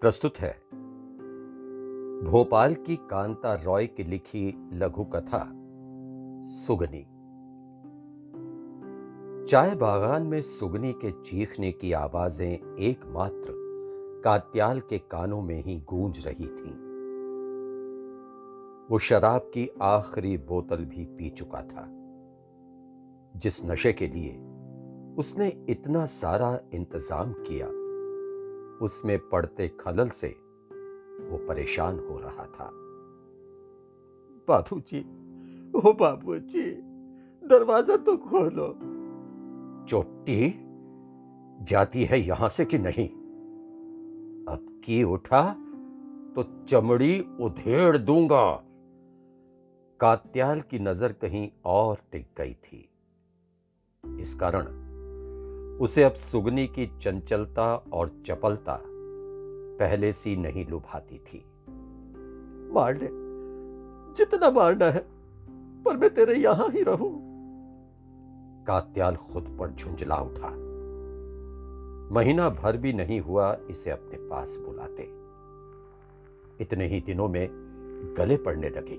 प्रस्तुत है। भोपाल की कांता रॉय की लिखी लघु कथा सुगनी। चाय बागान में सुगनी के चीखने की आवाज़ें एकमात्र कात्याल के कानों में ही गूंज रही थीं। वो शराब की आखिरी बोतल भी पी चुका था। जिस नशे के लिए उसने इतना सारा इंतज़ाम किया उसमें पड़ते खलल से वो परेशान हो रहा था। बाबूजी ओ बाबूजी दरवाज़ा तो खोलो। चोटी जाती है यहाँ से कि नहीं? अब की उठा तो चमड़ी उधेड़ दूँगा। कात्याल की नज़र कहीं और टिक गई थी। इस कारण उसे अब सुगनी की चंचलता और चपलता पहले सी नहीं लुभाती थी। मार ले जितना मारना है पर मैं तेरे यहाँ ही रहूँ। कात्याल खुद पर झुंझला उठा। महीना भर भी नहीं हुआ इसे अपने पास बुलाते। इतने ही दिनों में गले पड़ने लगी।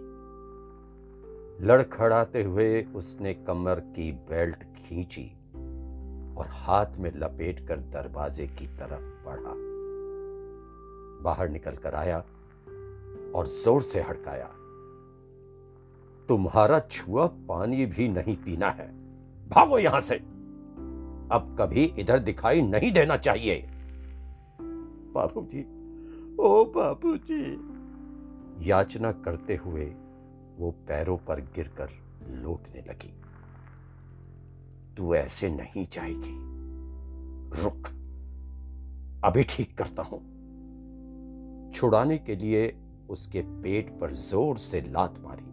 लड़खड़ाते हुए उसने कमर की बेल्ट खींची। और हाथ में लपेट कर दरवाजे की तरफ़ बढ़ा। बाहर निकल कर आया और ज़ोर से हड़काया। तुम्हारा छुआ पानी भी नहीं पीना है। भागो यहाँ से। अब कभी इधर दिखाई नहीं देना चाहिए। बाबूजी, ओ बाबूजी। याचना करते हुए वो पैरों पर गिरकर लौटने लगी। तू ऐसे नहीं जाएगी। रुक, अभी ठीक करता हूँ। छुड़ाने के लिए उसके पेट पर ज़ोर से लात मारी।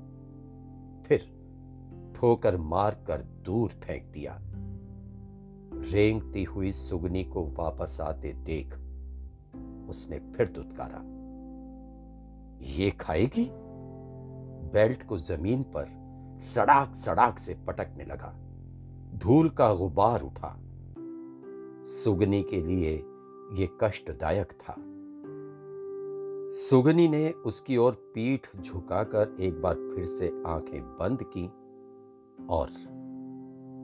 फिर ठोकर मार कर दूर फेंक दिया। रेंगती हुई सुगनी को वापस आते देख उसने फिर दुदकारा ये खाएगी? बेल्ट को ज़मीन पर सड़ाक सड़ाक से पटकने लगा। धूल का गुबार उठा। सुगनी के लिए यह कष्टदायक था। सुगनी ने उसकी ओर पीठ झुकाकर एक बार फिर से आँखें बंद की और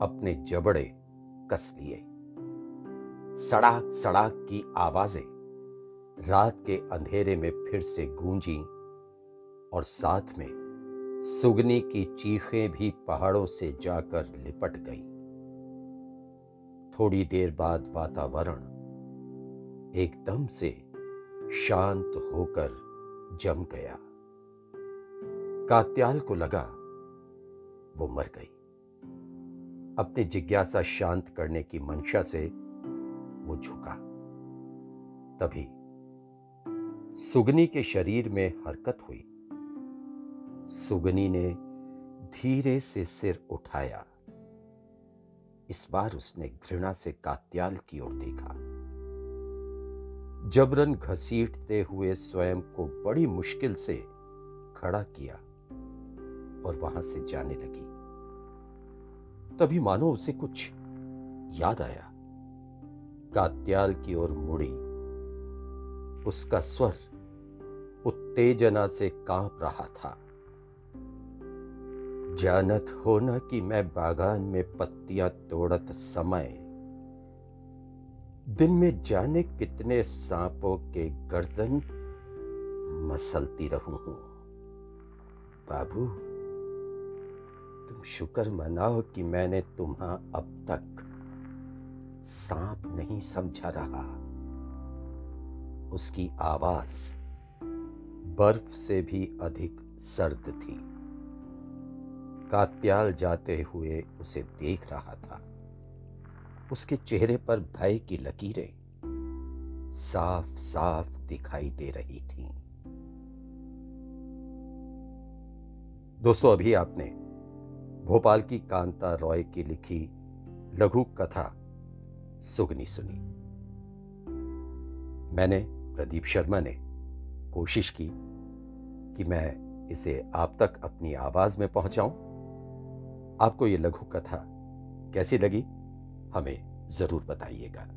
अपने जबड़े कस लिए। सड़ाक सड़ाक की आवाज़ें रात के अंधेरे में फिर से गूंजी और साथ में सुगनी की चीखें भी पहाड़ों से जाकर लिपट गई। थोड़ी देर बाद वातावरण एकदम से शांत होकर जम गया। कात्याल को लगा, वो मर गई। अपनी जिज्ञासा शांत करने की मंशा से वो झुका। तभी सुगनी के शरीर में हरकत हुई। सुगनी ने धीरे से सिर उठाया। इस बार उसने घृणा से कात्याल की ओर देखा। जबरन घसीटते हुए स्वयं को बड़ी मुश्किल से खड़ा किया और वहाँ से जाने लगी। तभी मानो उसे कुछ याद आया। कात्याल की ओर मुड़ी। उसका स्वर उत्तेजना से काँप रहा था। जानत हो न कि मैं बागान में पत्तियाँ तोड़त समय। दिन में जाने कितने सांपों के गर्दन मसलती रहूँ हूँ। बाबू, तुम शुक्र मनाओ कि मैंने तुम्हा अब तक सांप नहीं समझा रहा। उसकी आवाज़ बर्फ़ से भी अधिक सर्द थी। कात्याल जाते हुए उसे देख रहा था। उसके चेहरे पर भय की लकीरें साफ़ साफ़ दिखाई दे रही थीं। दोस्तों, अभी आपने भोपाल की कांता रॉय की लिखी लघु कथा सुगनी सुनी। मैंने प्रदीप शर्मा ने कोशिश की कि मैं इसे आप तक अपनी आवाज़ में पहुंचाऊं। आपको ये लघु कथा कैसी लगी? हमें ज़रूर बताइएगा।